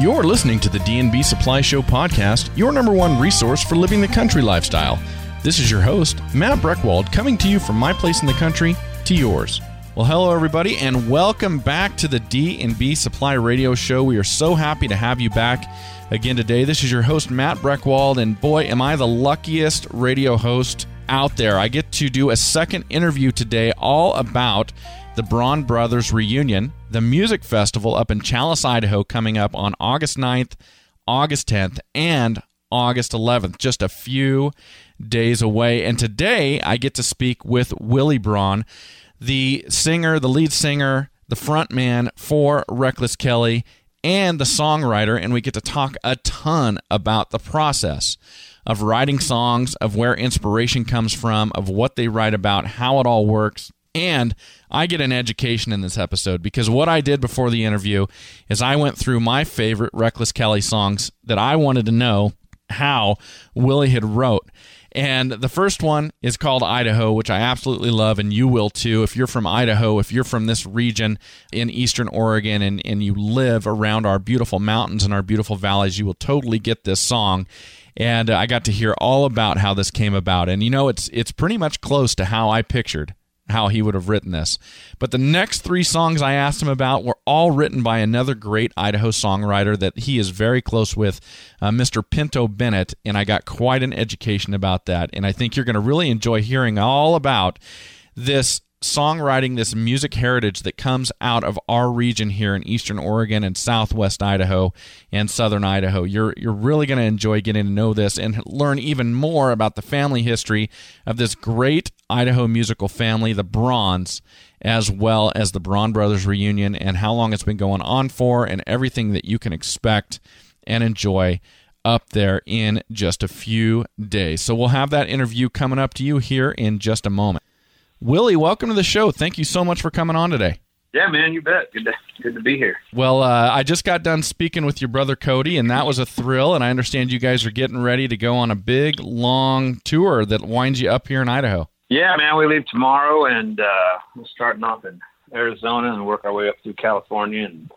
You're listening to the D&B Supply Show podcast, your number one resource for living the country lifestyle. This is your host, Matt Breckwald, coming to you from my place in the country to yours. Well, hello everybody, and welcome back to the D&B Supply Radio Show. We are so happy to have you back again today. This is your host, Matt Breckwald, and boy, am I the luckiest radio host out there. I get to do a second interview today all about the Braun Brothers reunion, the music festival up in Challis, Idaho, coming up on August 9th, August 10th, and August 11th, just a few days away. And today I get to speak with Willy Braun the singer, the lead singer, the front man for Reckless Kelly, and the songwriter, and we get to talk a ton about the process of writing songs, of where inspiration comes from, of what they write about, how it all works. And I get an education in this episode because what I did before the interview is I went through my favorite Reckless Kelly songs that I wanted to know how Willy had wrote. And the first one is called Idaho, which I absolutely love, and you will too. If you're from Idaho, if you're from this region in eastern Oregon and, and you live around our beautiful mountains and our beautiful valleys, you will totally get this song. And I got to hear all about how this came about. And you know, it's it's pretty much close to how I pictured how he would have written this. But the next three songs I asked him about were all written by another great Idaho songwriter that he is very close with, uh, Mr. Pinto Bennett, and I got quite an education about that. And I think you're going to really enjoy hearing all about this songwriting, this music heritage that comes out of our region here in eastern Oregon and southwest Idaho and southern Idaho. You're you're really going to enjoy getting to know this and learn even more about the family history of this great Idaho musical family, the Brauns, as well as the Braun Brothers reunion and how long it's been going on for and everything that you can expect and enjoy up there in just a few days. So we'll have that interview coming up to you here in just a moment. Willy, welcome to the show. Thank you so much for coming on today. Yeah, man, you bet. Good to, good to be here. Well, uh, I just got done speaking with your brother Cody, and that was a thrill. And I understand you guys are getting ready to go on a big, long tour that winds you up here in Idaho. Yeah, man, we leave tomorrow, and uh, we're starting off in Arizona and work our way up through California and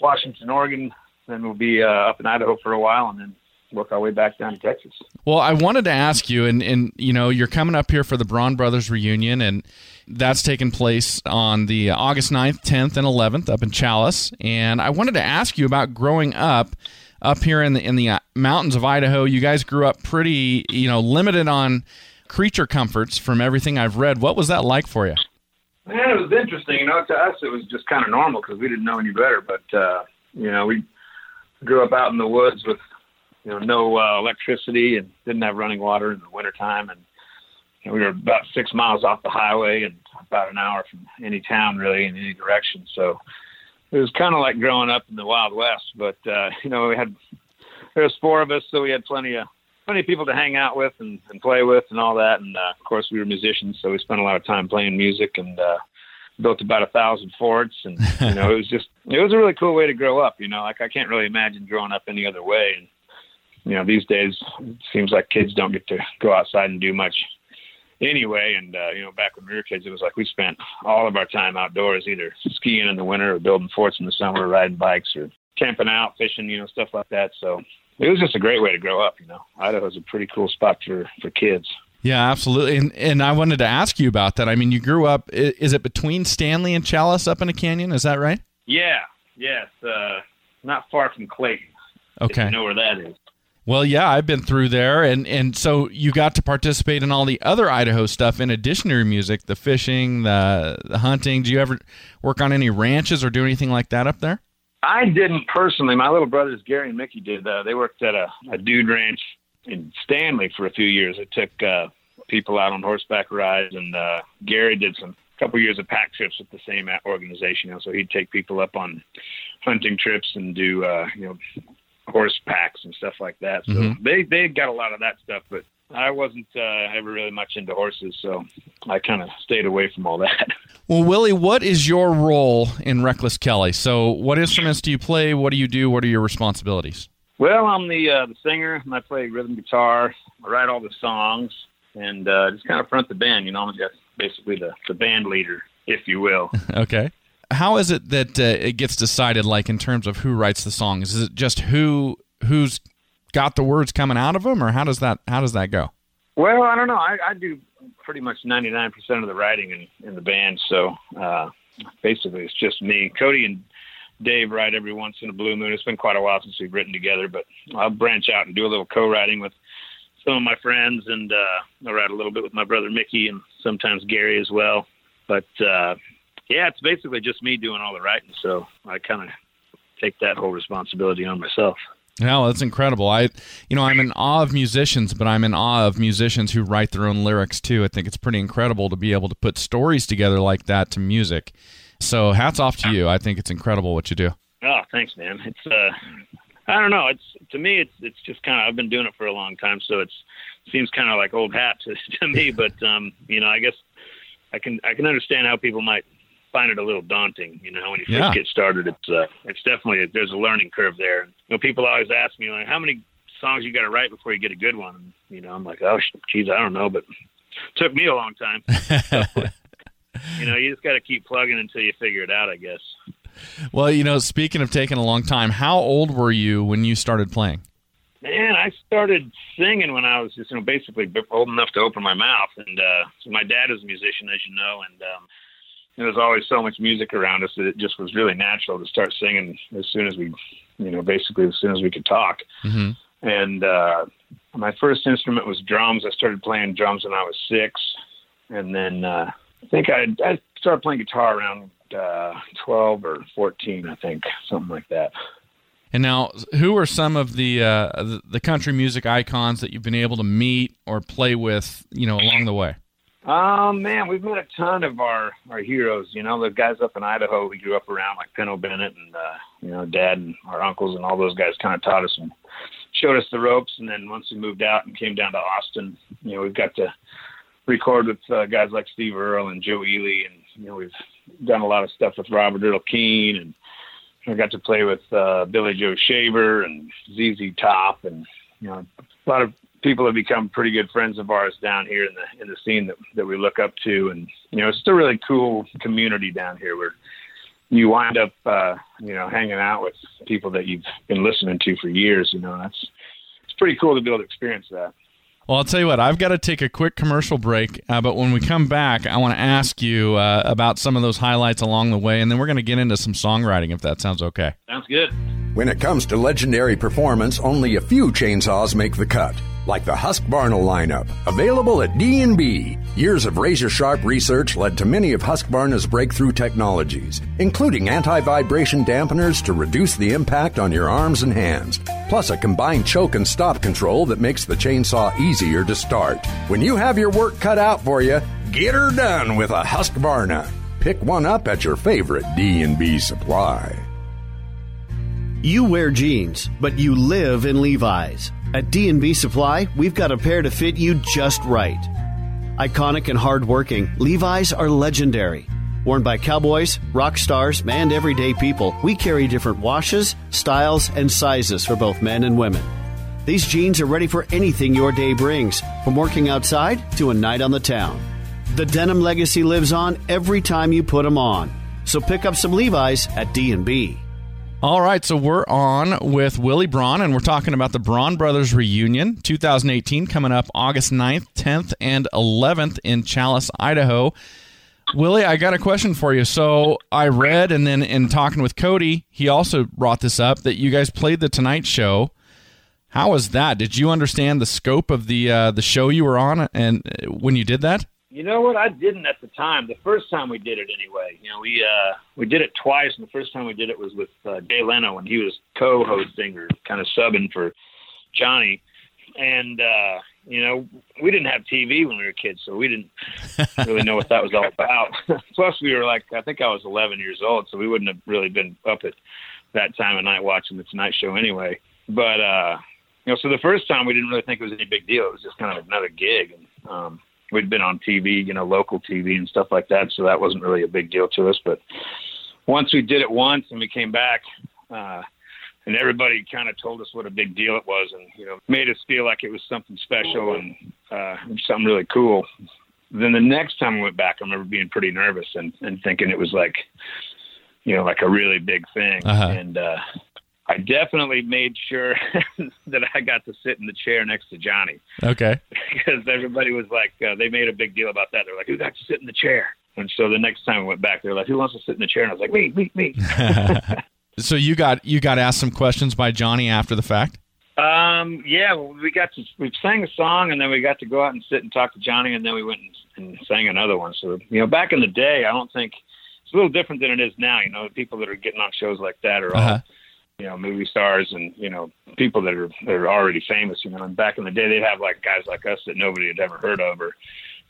Washington, Oregon. Then we'll be uh, up in Idaho for a while, and then work our way back down to Texas. Well, I wanted to ask you, and, and you know, you're coming up here for the Braun Brothers reunion, and that's taking place on the August 9th, 10th, and 11th up in Challis. And I wanted to ask you about growing up up here in the in the uh, mountains of Idaho. You guys grew up pretty, you know, limited on creature comforts from everything I've read. What was that like for you? Man, it was interesting. You know, to us, it was just kind of normal because we didn't know any better. But uh, you know, we grew up out in the woods with you know, no uh, electricity and didn't have running water in the wintertime. And you know, we were about six miles off the highway and about an hour from any town really in any direction. So it was kind of like growing up in the Wild West. But uh, you know, we had there was four of us, so we had plenty of plenty of people to hang out with and, and play with and all that. And uh, of course, we were musicians, so we spent a lot of time playing music and uh, built about a thousand forts. And you know, it was just it was a really cool way to grow up. You know, like I can't really imagine growing up any other way. And you know, these days it seems like kids don't get to go outside and do much anyway. And uh, you know, back when we were kids, it was like we spent all of our time outdoors, either skiing in the winter or building forts in the summer, riding bikes or camping out, fishing, you know, stuff like that. So it was just a great way to grow up. You know, Idaho's a pretty cool spot for for kids. Yeah, absolutely. And and I wanted to ask you about that. I mean, you grew up. Is it between Stanley and Challis up in a canyon? Is that right? Yeah. Yes. Uh, not far from Clayton. Okay. you know where that is. Well, yeah, I've been through there, and and so you got to participate in all the other Idaho stuff in addition to your music, the fishing, the, the hunting. Do you ever work on any ranches or do anything like that up there? I didn't personally. My little brothers Gary and Mickey did. Uh, they worked at a, a dude ranch in Stanley for a few years. It took uh, people out on horseback rides, and uh, Gary did some couple years of pack trips with the same organization. So he'd take people up on hunting trips and do uh, you know horse packs and stuff like that. So mm-hmm. they they got a lot of that stuff, but I wasn't uh, ever really much into horses, so I kind of stayed away from all that. Well, Willy, what is your role in Reckless Kelly? So, what instruments do you play? What do you do? What are your responsibilities? Well, I'm the uh, the singer. I play rhythm guitar. I write all the songs and uh, just kind of front the band. You know, I'm just basically the the band leader, if you will. okay how is it that uh, it gets decided? Like in terms of who writes the songs, is it just who who's got the words coming out of them, or how does that how does that go? Well, I don't know. I, I do pretty much 99% of the writing in, in the band. So uh, basically, it's just me. Cody and Dave write every once in a blue moon. It's been quite a while since we've written together, but I'll branch out and do a little co-writing with some of my friends, and uh, I write a little bit with my brother Mickey and sometimes Gary as well. But uh, yeah, it's basically just me doing all the writing. So I kind of take that whole responsibility on myself. Yeah, that's incredible. I, you know, I'm in awe of musicians, but I'm in awe of musicians who write their own lyrics too. I think it's pretty incredible to be able to put stories together like that to music. So hats off to you. I think it's incredible what you do. Oh, thanks, man. It's uh, I don't know. It's to me, it's it's just kind of I've been doing it for a long time, so it's it seems kind of like old hat to to me. But um, you know, I guess I can I can understand how people might find it a little daunting. You know, when you first Yeah. get started, it's uh, it's definitely there's a learning curve there. You know, people always ask me like, how many songs you got to write before you get a good one? And, you know, I'm like, oh, geez, I don't know, but it took me a long time. you know, you just got to keep plugging until you figure it out, I guess. Well, you know, speaking of taking a long time, how old were you when you started playing? Man, I started singing when I was just, you know, basically old enough to open my mouth. And uh, so my dad is a musician, as you know, and um, there there's always so much music around us that it just was really natural to start singing as soon as we, you know, basically as soon as we could talk. Mm-hmm. And uh, my first instrument was drums. I started playing drums when I was six, and then uh, I think I, I started playing guitar around uh, twelve or fourteen. I think something like that. And now, who are some of the, uh, the the country music icons that you've been able to meet or play with, you know, along the way? Um, man, we've met a ton of our our heroes. You know, the guys up in Idaho we grew up around, like Pinto Bennett and uh, you know, Dad and our uncles and all those guys kind of taught us and showed us the ropes. And then once we moved out and came down to Austin, you know, we've got to record with uh, guys like Steve Earle and Joe Ely, and you know, we've done a lot of stuff with Robert Earl Keen, and I got to play with uh, Billy Joe Shaver and ZZ Top, and you know, a lot of people have become pretty good friends of ours down here in the in the scene that that we look up to, and you know, it's still a really cool community down here where you wind up, uh, you know, hanging out with people that you've been listening to for years. You know, that's it's pretty cool to be able to experience that. Well, I'll tell you what, I've got to take a quick commercial break, uh, but when we come back, I want to ask you uh, about some of those highlights along the way, and then we're going to get into some songwriting if that sounds okay. Sounds good. When it comes to legendary performance, only a few chainsaws make the cut, like the Husqvarna lineup, available at D&B. Years of razor-sharp research led to many of Husqvarna's breakthrough technologies, including anti-vibration dampeners to reduce the impact on your arms and hands, plus a combined choke and stop control that makes the chainsaw easier to start. When you have your work cut out for you, get her done with a Husqvarna. Pick one up at your favorite D&B supply. You wear jeans, but you live in Levi's. At D&B Supply, we've got a pair to fit you just right. Iconic and hardworking, Levi's are legendary. Worn by cowboys, rock stars, and everyday people, we carry different washes, styles, and sizes for both men and women. These jeans are ready for anything your day brings, from working outside to a night on the town. The denim legacy lives on every time you put them on. So pick up some Levi's at D&B. All right, so we're on with Willy Braun, and we're talking about the Braun Brothers reunion 2018 coming up August 9th, 10th, and 11th in Challis, Idaho. Willy, I got a question for you. So I read, and then in talking with Cody, he also brought this up that you guys played the Tonight Show. How was that? Did you understand the scope of the uh, the show you were on, and uh, when you did that? You know what? I didn't at the time. The first time we did it, anyway. You know, we uh, we did it twice, and the first time we did it was with uh, Jay Leno, and he was co-hosting or kind of subbing for Johnny. And uh, you know, we didn't have TV when we were kids, so we didn't really know what that was all about. Plus, we were like, I think I was 11 years old, so we wouldn't have really been up at that time of night watching the Tonight Show anyway. But uh, you know, so the first time we didn't really think it was any big deal. It was just kind of another gig, and um, we'd been on TV, you know, local TV and stuff like that, so that wasn't really a big deal to us. But once we did it once and we came back, uh, and everybody kind of told us what a big deal it was, and you know, made us feel like it was something special and uh, something really cool. Then the next time we went back, I remember being pretty nervous and, and thinking it was like you know, like a really big thing. Uh-huh. And uh, I definitely made sure that I got to sit in the chair next to Johnny Okay. because everybody was like, uh, they made a big deal about that. They're like, who got to sit in the chair? And so the next time we went back, they were like, who wants to sit in the chair? And I was like, me, me, me. So you got you got asked some questions by Johnny after the fact. Um, yeah, we got to we sang a song, and then we got to go out and sit and talk to Johnny, and then we went and, and sang another one. So you know, back in the day, I don't think it's a little different than it is now. You know, the people that are getting on shows like that are Uh-huh. all you know movie stars and you know people that are that are already famous. You know, and back in the day, they'd have like guys like us that nobody had ever heard of, or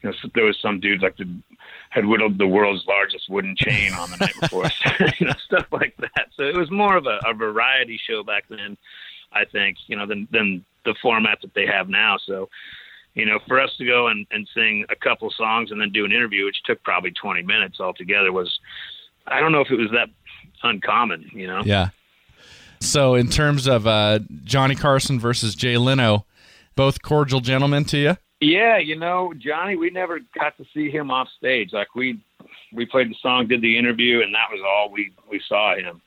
you know, there was some dudes like the had whittled the world's largest wooden chain on the night before, you know, stuff like that. So it was more of a, a variety show back then, I think, you know, than than the format that they have now. So, you know, for us to go and, and sing a couple songs and then do an interview, which took probably 20 minutes altogether, was I don't know if it was that uncommon, you know. Yeah. So in terms of uh, Johnny Carson versus Jay Leno, both cordial gentlemen to you. Yeah, you know, Johnny, we never got to see him off stage. Like we we played the song, did the interview, and that was all we we saw him.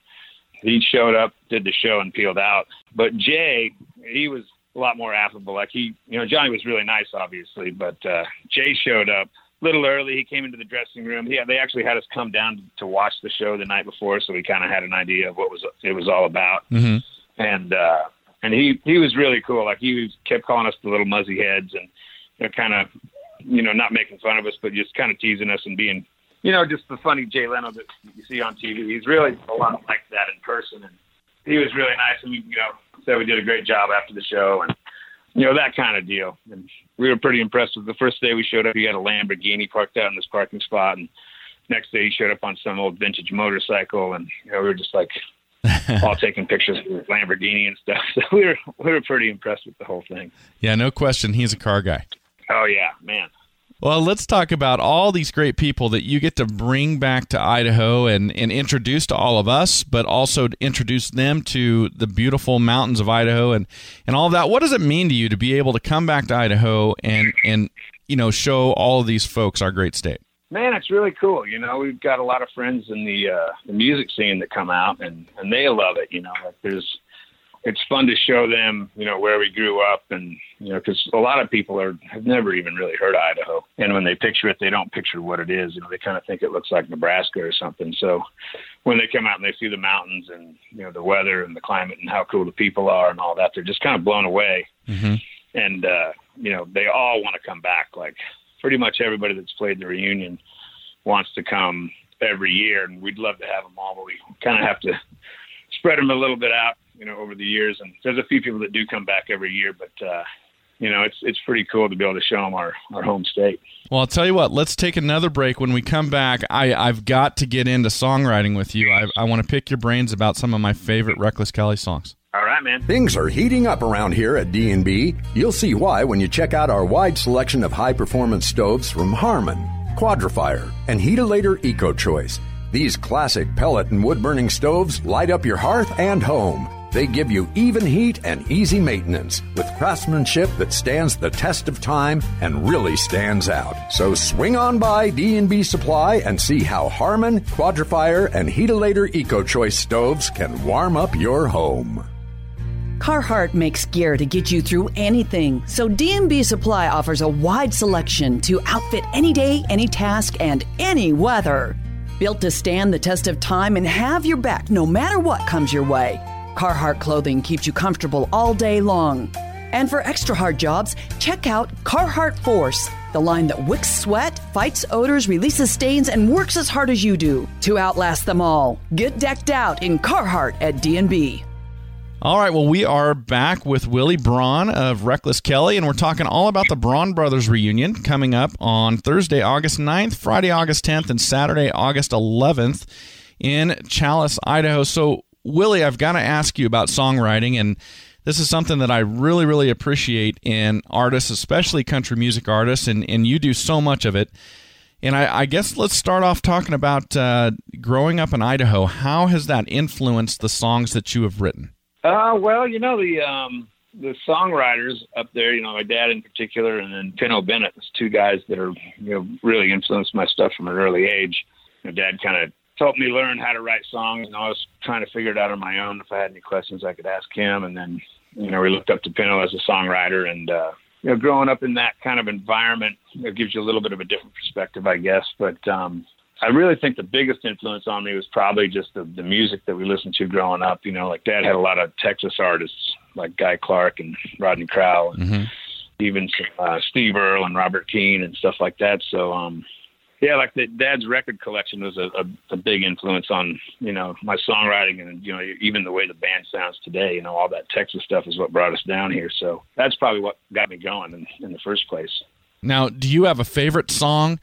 He showed up, did the show, and peeled out. But Jay, he was a lot more affable. Like he, you know, Johnny was really nice, obviously, but uh, Jay showed up little early. He came into the dressing room. Yeah, they actually had us come down to watch the show the night before, so we kind of had an idea of what was it was all about Mm-hmm. and uh and he he was really cool like he was, kept calling us the little muzzy heads and you know, kind of you know not making fun of us but just kind of teasing us and being you know just the funny jay leno that you see on tv he's really a lot like that in person and he was really nice and we you know said we did a great job after the show and you know that kind of deal and we were pretty impressed with the first day we showed up he had a lamborghini parked out in this parking spot and next day he showed up on some old vintage motorcycle and you know we were just like all taking pictures of the Lamborghini and stuff. So we were we were pretty impressed with the whole thing. Yeah, no question. He's a car guy. Oh yeah, man. Well, let's talk about all these great people that you get to bring back to Idaho and, and introduce to all of us, but also introduce them to the beautiful mountains of Idaho and, and all of that. What does it mean to you to be able to come back to Idaho and, and you know show all of these folks our great state? Man, it's really cool. You know, we've got a lot of friends in the uh, the music scene that come out and and they love it. You know, like there's it's fun to show them, you know, where we grew up, and you know, because a lot of people are have never even really heard of Idaho, and when they picture it, they don't picture what it is. You know, they kind of think it looks like Nebraska or something. So when they come out and they see the mountains and you know the weather and the climate and how cool the people are and all that, they're just kind of blown away. Mm-hmm. And uh, you know, they all want to come back. Like pretty much everybody that's played the reunion wants to come every year, and we'd love to have them all, but we kind of have to spread them a little bit out, you know, over the years. And there's a few people that do come back every year, but uh, you know, it's it's pretty cool to be able to show them our our home state. Well, I'll tell you what. Let's take another break. When we come back, I, I've got to get into songwriting with you. I, I want to pick your brains about some of my favorite Reckless Kelly songs. All right, man. Things are heating up around here at D&B. You'll see why when you check out our wide selection of high-performance stoves from Harman, Quadra-Fire, and Heatilator EcoChoice. These classic pellet and wood-burning stoves light up your hearth and home. They give you even heat and easy maintenance with craftsmanship that stands the test of time and really stands out. So swing on by D&B Supply and see how Harman, Quadra-Fire, and Heatilator EcoChoice stoves can warm up your home. Carhartt makes gear to get you through anything, so D&B Supply offers a wide selection to outfit any day, any task, and any weather. Built to stand the test of time and have your back no matter what comes your way. Carhartt clothing keeps you comfortable all day long. And for extra hard jobs, check out Carhartt Force, the line that wicks sweat, fights odors, releases stains, and works as hard as you do to outlast them all. Get decked out in Carhartt at D&B. All right, well, we are back with Willy Braun of Reckless Kelly, and we're talking all about the Braun Brothers reunion coming up on Thursday, August 9th, Friday, August 10th, and Saturday, August 11th in Challis, Idaho. So, Willy, I've got to ask you about songwriting, and this is something that I really, really appreciate in artists, especially country music artists, and, and you do so much of it. And I, I guess let's start off talking about uh, growing up in Idaho. How has that influenced the songs that you have written? Uh, well, you know the um, the songwriters up there. You know, my dad in particular, and then Pinto Bennett. There's two guys that are you know really influenced my stuff from an early age. My dad kind of helped me learn how to write songs. And I was trying to figure it out on my own. If I had any questions, I could ask him. And then, you know, we looked up to Pinto as a songwriter. And, uh, you know, growing up in that kind of environment, it gives you a little bit of a different perspective, I guess. But um, I really think the biggest influence on me was probably just the, the music that we listened to growing up. You know, like Dad had a lot of Texas artists like Guy Clark and Rodney Crowell, and mm-hmm. even some, uh, Steve Earle and Robert Keen and stuff like that. So, um, yeah, like the Dad's record collection was a, a, a big influence on you know my songwriting and you know even the way the band sounds today. You know, all that Texas stuff is what brought us down here. So that's probably what got me going in, in the first place. Now, do you have a favorite song?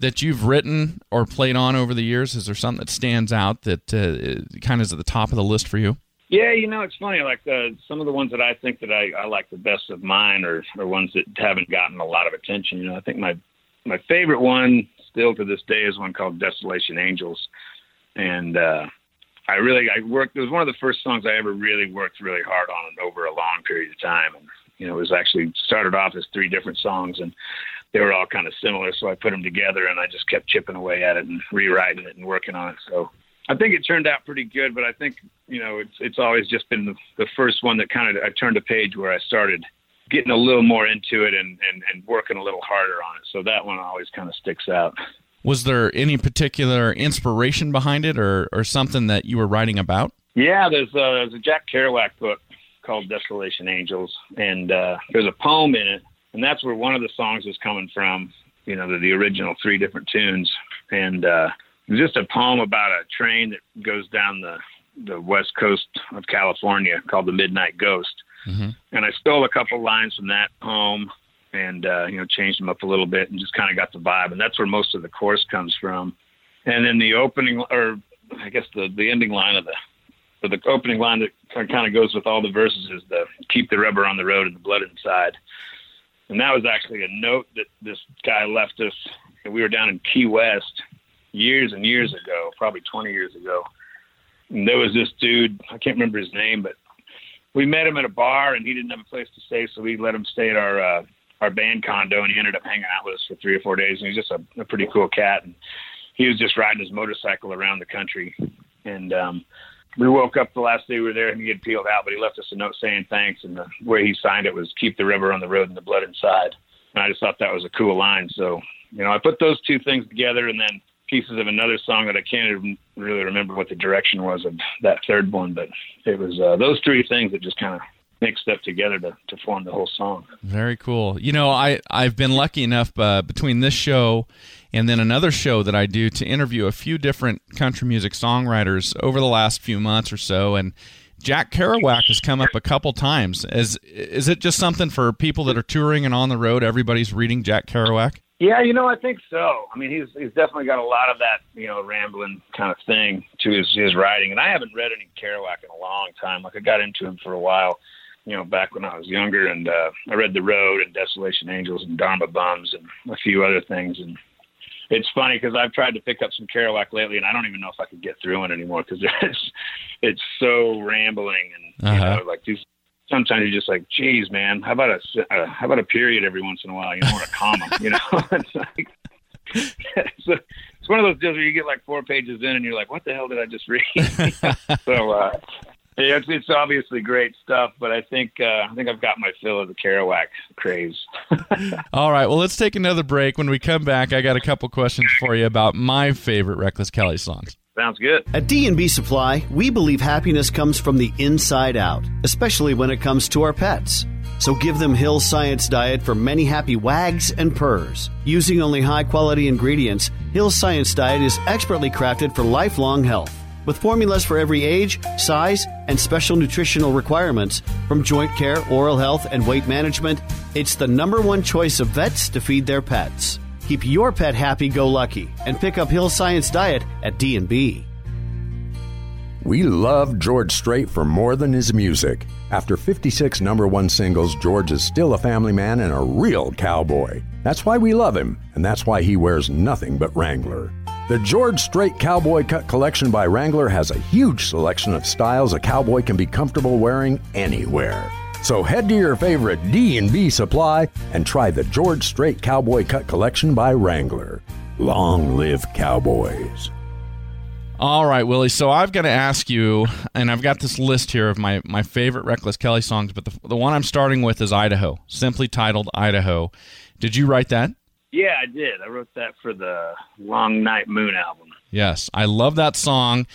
that you've written or played on over the years? Is there something that stands out that uh, kind of is at the top of the list for you? Yeah, you know, it's funny. Like uh, some of the ones that I think that I, I like the best of mine are, are ones that haven't gotten a lot of attention. You know, I think my my favorite one still to this day is one called Desolation Angels, and uh, I really I worked. It was one of the first songs I ever really worked really hard on over a long period of time, and you know, it was actually started off as three different songs, and they were all kind of similar. So I put them together and I just kept chipping away at it and rewriting it and working on it. So I think it turned out pretty good, but I think, you know, it's, it's always just been the, the first one that kind of, I turned a page where I started getting a little more into it and, and, and working a little harder on it. So that one always kind of sticks out. Was there any particular inspiration behind it or, or something that you were writing about? Yeah, there's a, there's a Jack Kerouac book called Desolation Angels, and uh, there's a poem in it and that's where one of the songs was coming from. You know, the, the original three different tunes, and uh, just a poem about a train that goes down the the west coast of California called the Midnight Ghost. Mm-hmm. And I stole a couple lines from that poem and uh, you know changed them up a little bit and just kind of got the vibe. And that's where most of the chorus comes from. And then the opening, or I guess the the ending line of the the opening line that kind of goes with all the verses is the keep the rubber on the road and the blood inside and that was actually a note that this guy left us. We were down in Key West years and years ago, probably 20 years ago. And there was this dude, I can't remember his name, but we met him at a bar and he didn't have a place to stay, so we let him stay at our uh, our band condo, and he ended up hanging out with us for three or four days. And he's just a, a pretty cool cat, and he was just riding his motorcycle around the country. And um, we woke up the last day we were there and he had peeled out, but he left us a note saying thanks. And the way he signed it was keep the river on the road and the blood inside. And I just thought that was a cool line. So, you know, I put those two things together and then pieces of another song that I can't even really remember what the direction was of that third one, but it was uh, those three things that just kind of mixed up together to, to form the whole song. Very cool. You know, I, I've been lucky enough uh, between this show and then another show that I do to interview a few different country music songwriters over the last few months or so. And Jack Kerouac has come up a couple times. Is is it just something for people that are touring and on the road? Everybody's reading Jack Kerouac. Yeah, you know, I think so. I mean, he's he's definitely got a lot of that, you know, rambling kind of thing to his his writing. And I haven't read any Kerouac in a long time. Like I got into him for a while you know, back when I was younger, and uh, I read The Road and Desolation Angels and Dharma Bums and a few other things. And it's funny because I've tried to pick up some Kerouac lately, and I don't even know if I could get through it anymore because it's it's so rambling and uh-huh. you know, like these. Sometimes you're just like, geez, man, how about a uh, how about a period every once in a while, you know, or a comma, you know? it's like a, it's one of those deals where you get like four pages in and you're like, what the hell did I just read? so uh, yeah, it's, it's obviously great stuff, but I think uh, I think I've got my fill of the Kerouac craze. All right, well, let's take another break. When we come back, I got a couple questions for you about my favorite Reckless Kelly songs. Sounds good. At D&B Supply, we believe happiness comes from the inside out, especially when it comes to our pets. So give them Hill Science Diet for many happy wags and purrs. Using only high quality ingredients, Hill Science Diet is expertly crafted for lifelong health. With formulas for every age, size, and special nutritional requirements, from joint care, oral health, and weight management, it's the number one choice of vets to feed their pets. Keep your pet happy go lucky and pick up Hill Science Diet at D&B. We love George Strait for more than his music. After 56 number one singles, George is still a family man and a real cowboy. That's why we love him, and that's why he wears nothing but Wrangler. The George Strait Cowboy Cut collection by Wrangler has a huge selection of styles a cowboy can be comfortable wearing anywhere. So head to your favorite D&B supply and try the George Strait Cowboy Cut collection by Wrangler. Long live cowboys. All right, Willy. So I've got to ask you, and I've got this list here of my, my favorite Reckless Kelly songs, but the, the one I'm starting with is Idaho, simply titled Idaho. Did you write that? Yeah, I did. I wrote that for the Long Night Moon album. Yes, I love that song,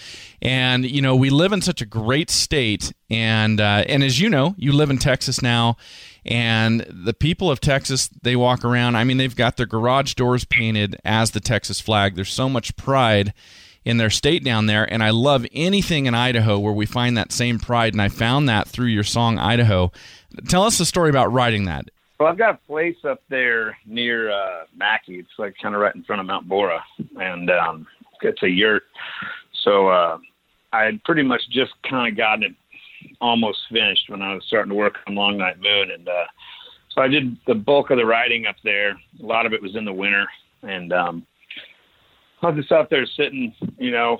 and you know we live in such a great state, and uh, and as you know, you live in Texas now, and the people of Texas they walk around. I mean, they've got their garage doors painted as the Texas flag. There's so much pride in their state down there, and I love anything in Idaho where we find that same pride, and I found that through your song Idaho. Tell us the story about writing that. Well, I've got a place up there near uh, Mackay. It's like kind of right in front of Mount Borah, and um, it's a yurt. So uh, I had pretty much just kind of gotten it almost finished when I was starting to work on Long Night Moon, and uh, so I did the bulk of the writing up there. A lot of it was in the winter, and um, I was just out there sitting, you know,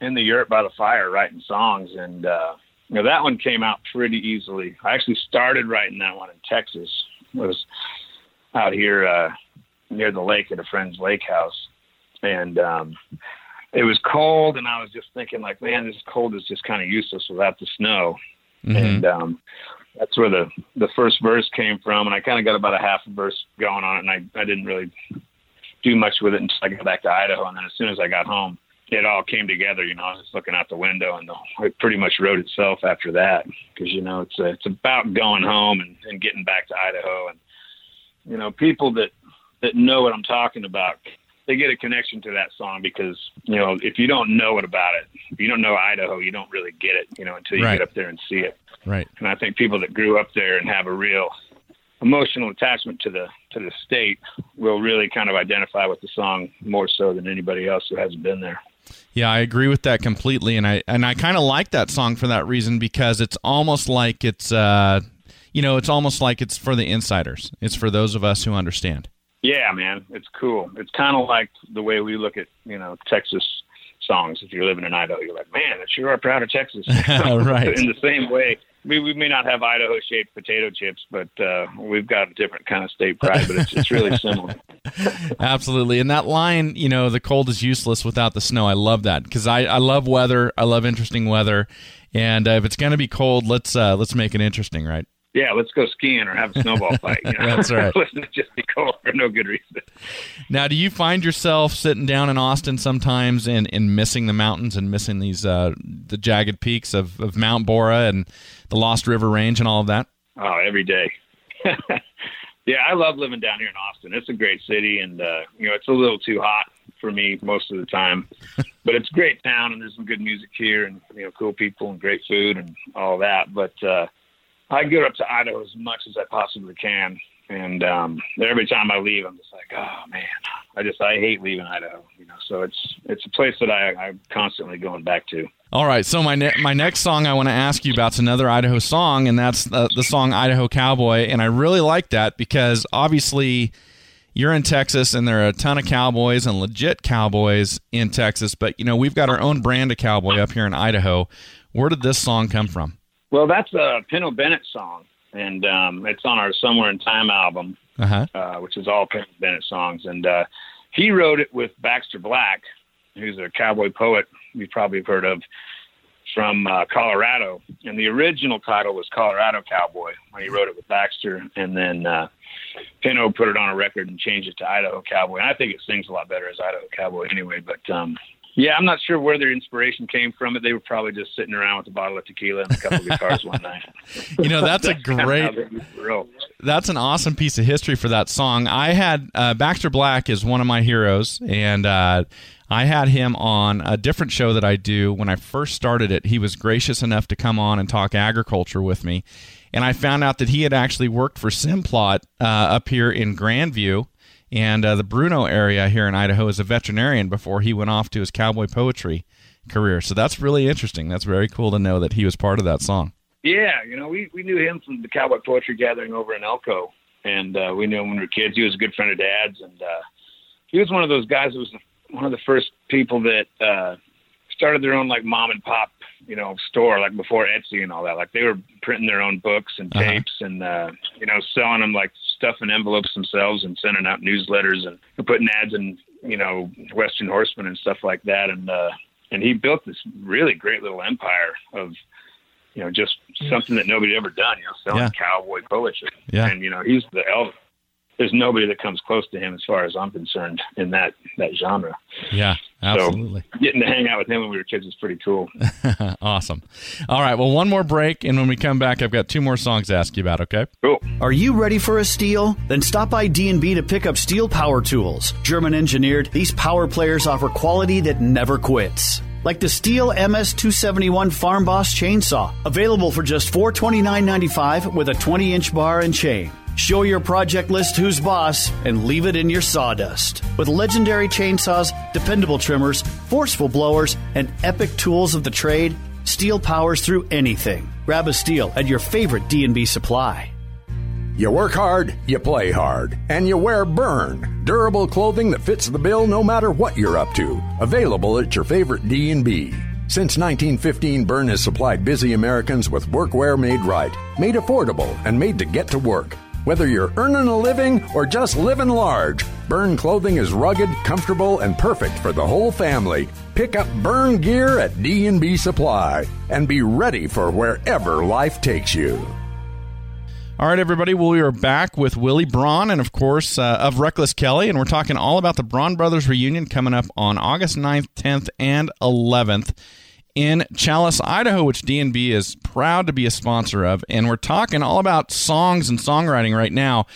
in the yurt by the fire writing songs, and uh, you know that one came out pretty easily. I actually started writing that one in Texas It was out here uh, near the lake at a friend's lake house, and um, it was cold, and I was just thinking like, man, this cold is just kind of useless without the snow, mm-hmm. and um, that's where the the first verse came from, and I kind of got about a half a verse going on it, and I I didn't really do much with it until I got back to Idaho, and then as soon as I got home, it all came together. You know, I was just looking out the window, and the, it pretty much wrote itself after that. Because you know, it's a, it's about going home and, and getting back to Idaho, and you know, people that that know what I'm talking about, they get a connection to that song because you know, if you don't know it about it, if you don't know Idaho, you don't really get it. You know, until you right. get up there and see it. Right. And I think people that grew up there and have a real emotional attachment to the to the state will really kind of identify with the song more so than anybody else who hasn't been there. Yeah, I agree with that completely, and I and I kind of like that song for that reason because it's almost like it's uh, you know, it's almost like it's for the insiders. It's for those of us who understand. Yeah, man, it's cool. It's kind of like the way we look at you know Texas songs. If you're living in Idaho, you're like, man, it's sure are proud of Texas. right. in the same way, we, we may not have Idaho shaped potato chips, but uh, we've got a different kind of state pride, but it's, it's really similar. Absolutely. And that line, you know, the cold is useless without the snow. I love that because I, I love weather. I love interesting weather. And uh, if it's going to be cold, let's uh, let's make it interesting, right? Yeah, let's go skiing or have a snowball fight. You know? That's right. let's just be cold for no good reason. Now, do you find yourself sitting down in Austin sometimes and, and missing the mountains and missing these uh, the jagged peaks of, of Mount Borah and the Lost River Range and all of that? Oh, every day. yeah, I love living down here in Austin. It's a great city, and uh, you know it's a little too hot for me most of the time, but it's a great town, and there's some good music here, and you know cool people and great food and all that. But uh, I go up to Idaho as much as I possibly can, and um, every time I leave, I'm just like, oh man, I just I hate leaving Idaho, you know. So it's it's a place that I, I'm constantly going back to. All right, so my ne- my next song I want to ask you about is another Idaho song, and that's the, the song Idaho Cowboy, and I really like that because obviously you're in Texas, and there are a ton of cowboys and legit cowboys in Texas, but you know we've got our own brand of cowboy up here in Idaho. Where did this song come from? Well, that's a Pinto Bennett song, and um, it's on our Somewhere in Time album, uh-huh. uh, which is all Pinto Bennett songs. And uh, he wrote it with Baxter Black, who's a cowboy poet you probably have heard of from uh, Colorado. And the original title was Colorado Cowboy when he wrote it with Baxter, and then uh, Pinto put it on a record and changed it to Idaho Cowboy. And I think it sings a lot better as Idaho Cowboy anyway. But um, yeah, I'm not sure where their inspiration came from. It they were probably just sitting around with a bottle of tequila and a couple of guitars one night. You know, that's, that's a great. That's an awesome piece of history for that song. I had uh, Baxter Black is one of my heroes, and uh, I had him on a different show that I do. When I first started it, he was gracious enough to come on and talk agriculture with me, and I found out that he had actually worked for Simplot uh, up here in Grandview and uh, the Bruneau area here in Idaho as a veterinarian before he went off to his cowboy poetry career. So that's really interesting. That's very cool to know that he was part of that song. Yeah, you know, we we knew him from the cowboy poetry gathering over in Elko, and uh, we knew him when we were kids. He was a good friend of Dad's, and uh, he was one of those guys who was one of the first people that uh, started their own like mom and pop, you know, store like before Etsy and all that. Like they were printing their own books and uh-huh. tapes uh-huh. and uh, you know selling them like stuff in envelopes themselves and sending out newsletters and putting ads in you know Western Horseman and stuff like that. And uh, and he built this really great little empire of you know just something that nobody ever done. You know, selling Yeah. cowboy poetry. Yeah. and you know he's the Elvis. There's nobody that comes close to him as far as I'm concerned in that that genre. Yeah, absolutely. Getting to hang out with him when we were kids was pretty cool. awesome. All right. Well, one more break, and when we come back, I've got two more songs to ask you about. Okay. Cool. Are you ready for a steal? Then stop by D&B to pick up Stihl Power Tools. German engineered, these power players offer quality that never quits. Like the Stihl MS271 Farm Boss chainsaw, available for just $429.95 with a 20-inch bar and chain. Show your project list who's boss and leave it in your sawdust. With legendary chainsaws, dependable trimmers, forceful blowers, and epic tools of the trade, Stihl powers through anything. Grab a Stihl at your favorite D&B supply. You work hard, you play hard, and you wear Berne, durable clothing that fits the bill no matter what you're up to. Available at your favorite D&B. Since 1915, Berne has supplied busy Americans with workwear made right, made affordable, and made to get to work. Whether you're earning a living or just living large, Berne clothing is rugged, comfortable, and perfect for the whole family. Pick up Berne gear at D&B Supply and be ready for wherever life takes you. All right, everybody. Well, we are back with Willy Braun and, of course, uh, of Reckless Kelly, and we're talking all about the Braun Brothers reunion coming up on August 9th, 10th, and 11th in Challis, Idaho, which D&B is proud to be a sponsor of. And we're talking all about songs and songwriting right now.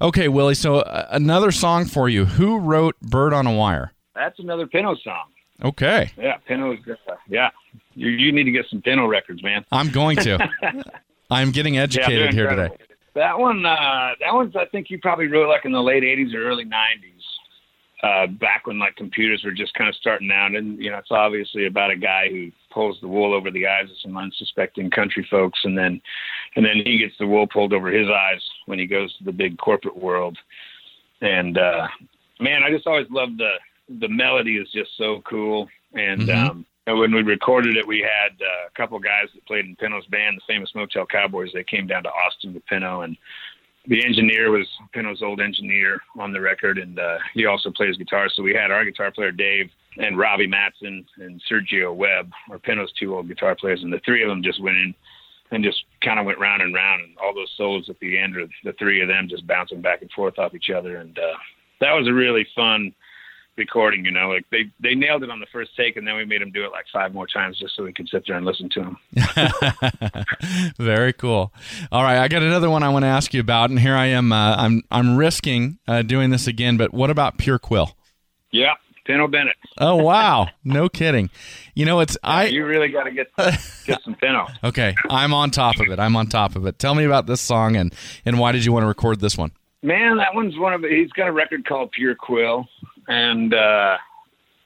Okay, Willy, so uh, another song for you. Who wrote Bird on a Wire? That's another Pinto song. Okay, Yeah, Pinto's. Uh, yeah, you you need to get some Pinto records, man. I'm going to. I'm getting educated they're here today. That one, uh, that one's I think you probably wrote like in the late '80s or early '90s, uh, back when like computers were just kind of starting out, and you know it's obviously about a guy who pulls the wool over the eyes of some unsuspecting country folks, and then and then he gets the wool pulled over his eyes when he goes to the big corporate world. And uh, man, I just always loved the the melody is just so cool, and Mhm. um, when we recorded it, we had uh, a couple guys that played in Pinto's band, the famous Motel Cowboys. They came down to Austin with Pino and the engineer was Pinto's old engineer on the record, and uh, he also plays guitar. So we had our guitar player Dave and Robbie Matson and Sergio Webb, or Pinto's two old guitar players, and the three of them just went in and just kind of went round and round, and all those solos at the end are the three of them just bouncing back and forth off each other, and uh, that was a really fun recording. You know, like they they nailed it on the first take, and then we made them do it like five more times just so we could sit there and listen to them. Very cool. All right, I got another one I want to ask you about, and here I am. Uh, I'm I'm risking uh, doing this again, but what about Pure Quill? Yeah, Pinto Bennett. Oh wow, no kidding. You know, it's I. you really got to get get some Pinto. Okay, I'm on top of it. I'm on top of it. Tell me about this song and and why did you want to record this one? Man, that one's one of he's got a record called Pure Quill, and uh,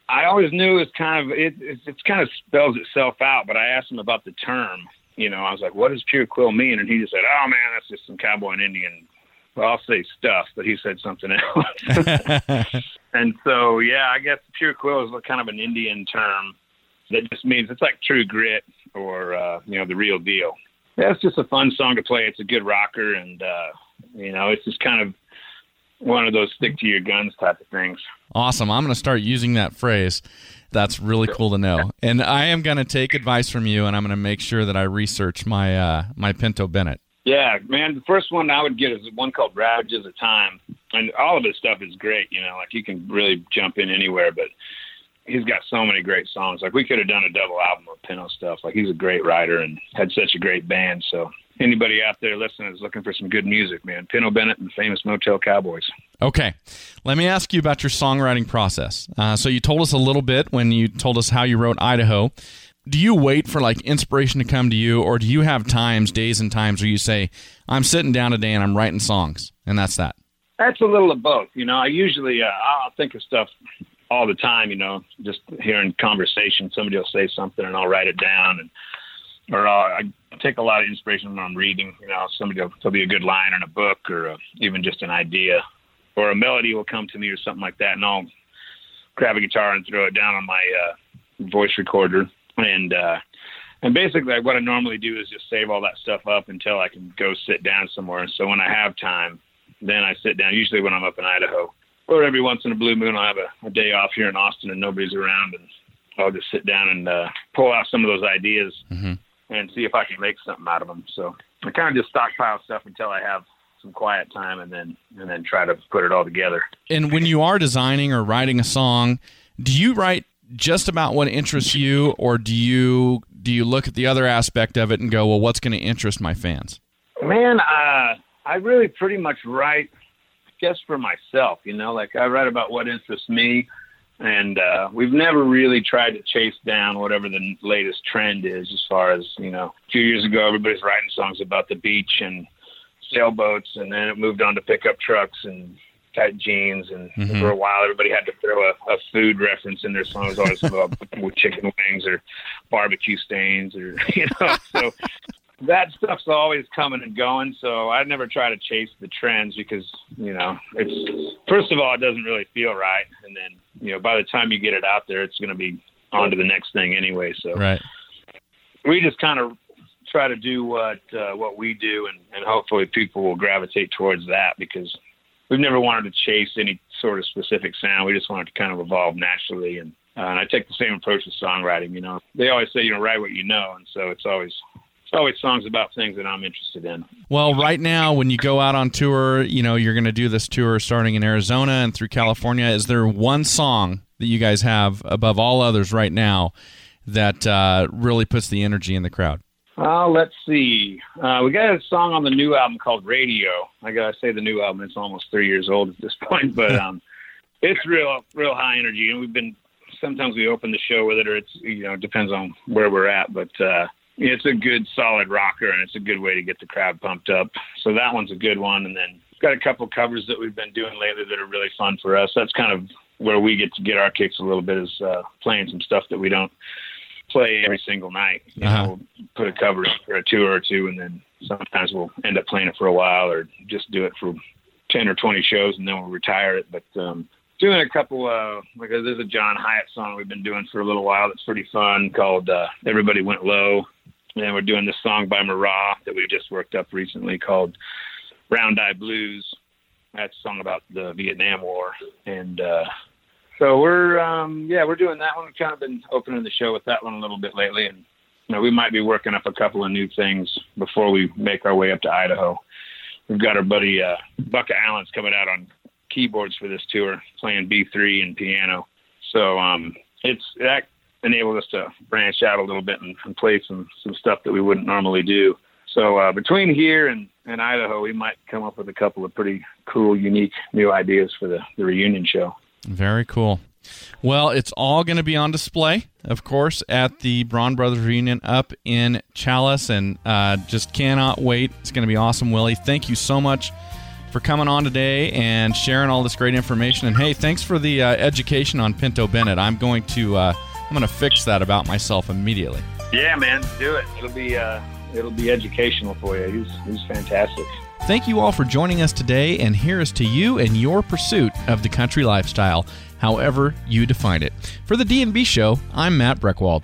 I always knew it's kind of it it's, it's kind of spells itself out. But I asked him about the term. You know, I was like, "What does Pure Quill mean?" And he just said, "Oh man, that's just some cowboy and Indian." Well, I'll say stuff, but he said something else. and so, yeah, I guess Pure Quill is kind of an Indian term that just means it's like true grit or uh, you know the real deal. Yeah, it's just a fun song to play. It's a good rocker, and uh, you know, it's just kind of one of those stick to your guns type of things. Awesome. I'm going to start using that phrase. That's really cool to know. And I am going to take advice from you, and I'm going to make sure that I research my uh, my Pinto Bennett. Yeah, man. The first one I would get is one called Ravages of Time, and all of his stuff is great. You know, like you can really jump in anywhere, but he's got so many great songs. Like we could have done a double album of Pinto stuff. Like he's a great writer and had such a great band. So anybody out there listening is looking for some good music, man. Pinto Bennett and the famous Motel Cowboys. Okay, let me ask you about your songwriting process. Uh, so you told us a little bit when you told us how you wrote Idaho. Do you wait for like inspiration to come to you, or do you have times, days, and times where you say, "I'm sitting down today and I'm writing songs," and that's that? That's a little of both. You know, I usually uh, I'll think of stuff all the time. You know, just hearing conversation, somebody will say something and I'll write it down, and or I'll, I take a lot of inspiration when I'm reading. You know, somebody will there'll be a good line in a book or uh even just an idea, or a melody will come to me or something like that, and I'll grab a guitar and throw it down on my uh, voice recorder, and uh, and basically what I normally do is just save all that stuff up until I can go sit down somewhere. And So when I have time, then I sit down. Usually when I'm up in Idaho, or every once in a blue moon, I'll have a, a day off here in Austin and nobody's around, and I'll just sit down and uh, pull out some of those ideas Mhm. and see if I can make something out of them. So I kind of just stockpile stuff until I have some quiet time, and then and then try to put it all together. And when you are designing or writing a song, do you write just about what interests you, or do you do you look at the other aspect of it and go, well, what's going to interest my fans? Man, uh, I really pretty much write just for myself, you know, like I write about what interests me. And uh, we've never really tried to chase down whatever the latest trend is, as far as, you know, a few years ago, everybody's writing songs about the beach and sailboats, and then it moved on to pickup trucks and tight jeans. And Mhm. for a while, everybody had to throw a, a food reference in their songs, always about with chicken wings or barbecue stains, or, you know, so that stuff's always coming and going. So I never try to chase the trends because you know it's first of all it doesn't really feel right, and then you know by the time you get it out there, it's going to be on to the next thing anyway. So Right. we just kind of try to do what uh, what we do, and, and hopefully people will gravitate towards that because we've never wanted to chase any sort of specific sound. We just wanted to kind of evolve naturally, and uh, and I take the same approach with songwriting. You know, they always say you know write what you know, and so it's always it's always songs about things that I'm interested in. Well, right now, when you go out on tour, you know you're going to do this tour starting in Arizona and through California. Is there one song that you guys have above all others right now that uh, really puts the energy in the crowd? Uh, let's see. Uh, we got a song on the new album called Radio. I gotta say the new album. It's almost three years old at this point, but um, it's real, real high energy. And we've been sometimes we open the show with it, or it's you know it depends on where we're at. But uh, it's a good solid rocker, and it's a good way to get the crowd pumped up. So that one's a good one. And then got a couple covers that we've been doing lately that are really fun for us. That's kind of where we get to get our kicks a little bit is uh, playing some stuff that we don't play every single night. You Uh-huh. know, we'll put a cover for a tour or two, and then sometimes we'll end up playing it for a while, or just do it for ten or twenty shows, and then we'll retire it. But um, doing a couple, uh, like there's a John Hiatt song we've been doing for a little while that's pretty fun called uh, "Everybody Went Low," and we're doing this song by Marah that we just worked up recently called "Round Eye Blues." That's a song about the Vietnam War, and uh, so we're um yeah we're doing that one. We've kind of been opening the show with that one a little bit lately. And you know we might be working up a couple of new things before we make our way up to idaho. We've got our buddy uh Bukka Allen's coming out on keyboards for this tour playing b3 and piano. So um it's that enabled us to branch out a little bit and, and play some some stuff that we wouldn't normally do. So uh between here and and idaho we might come up with a couple of pretty cool unique new ideas for the the reunion show Very cool. Well, it's all going to be on display, of course, at the Braun Brothers reunion up in Challis, and uh, just cannot wait. It's going to be awesome, Willy. Thank you so much for coming on today and sharing all this great information. And hey, thanks for the uh, education on Pinto Bennett. I'm going to uh, I'm going to fix that about myself immediately. Yeah, man, do it. It'll be uh, it'll be educational for you. He's he's fantastic. Thank you all for joining us today, and here's to you and your pursuit of the country lifestyle, however you define it. For the D&B Show, I'm Matt Breckwald.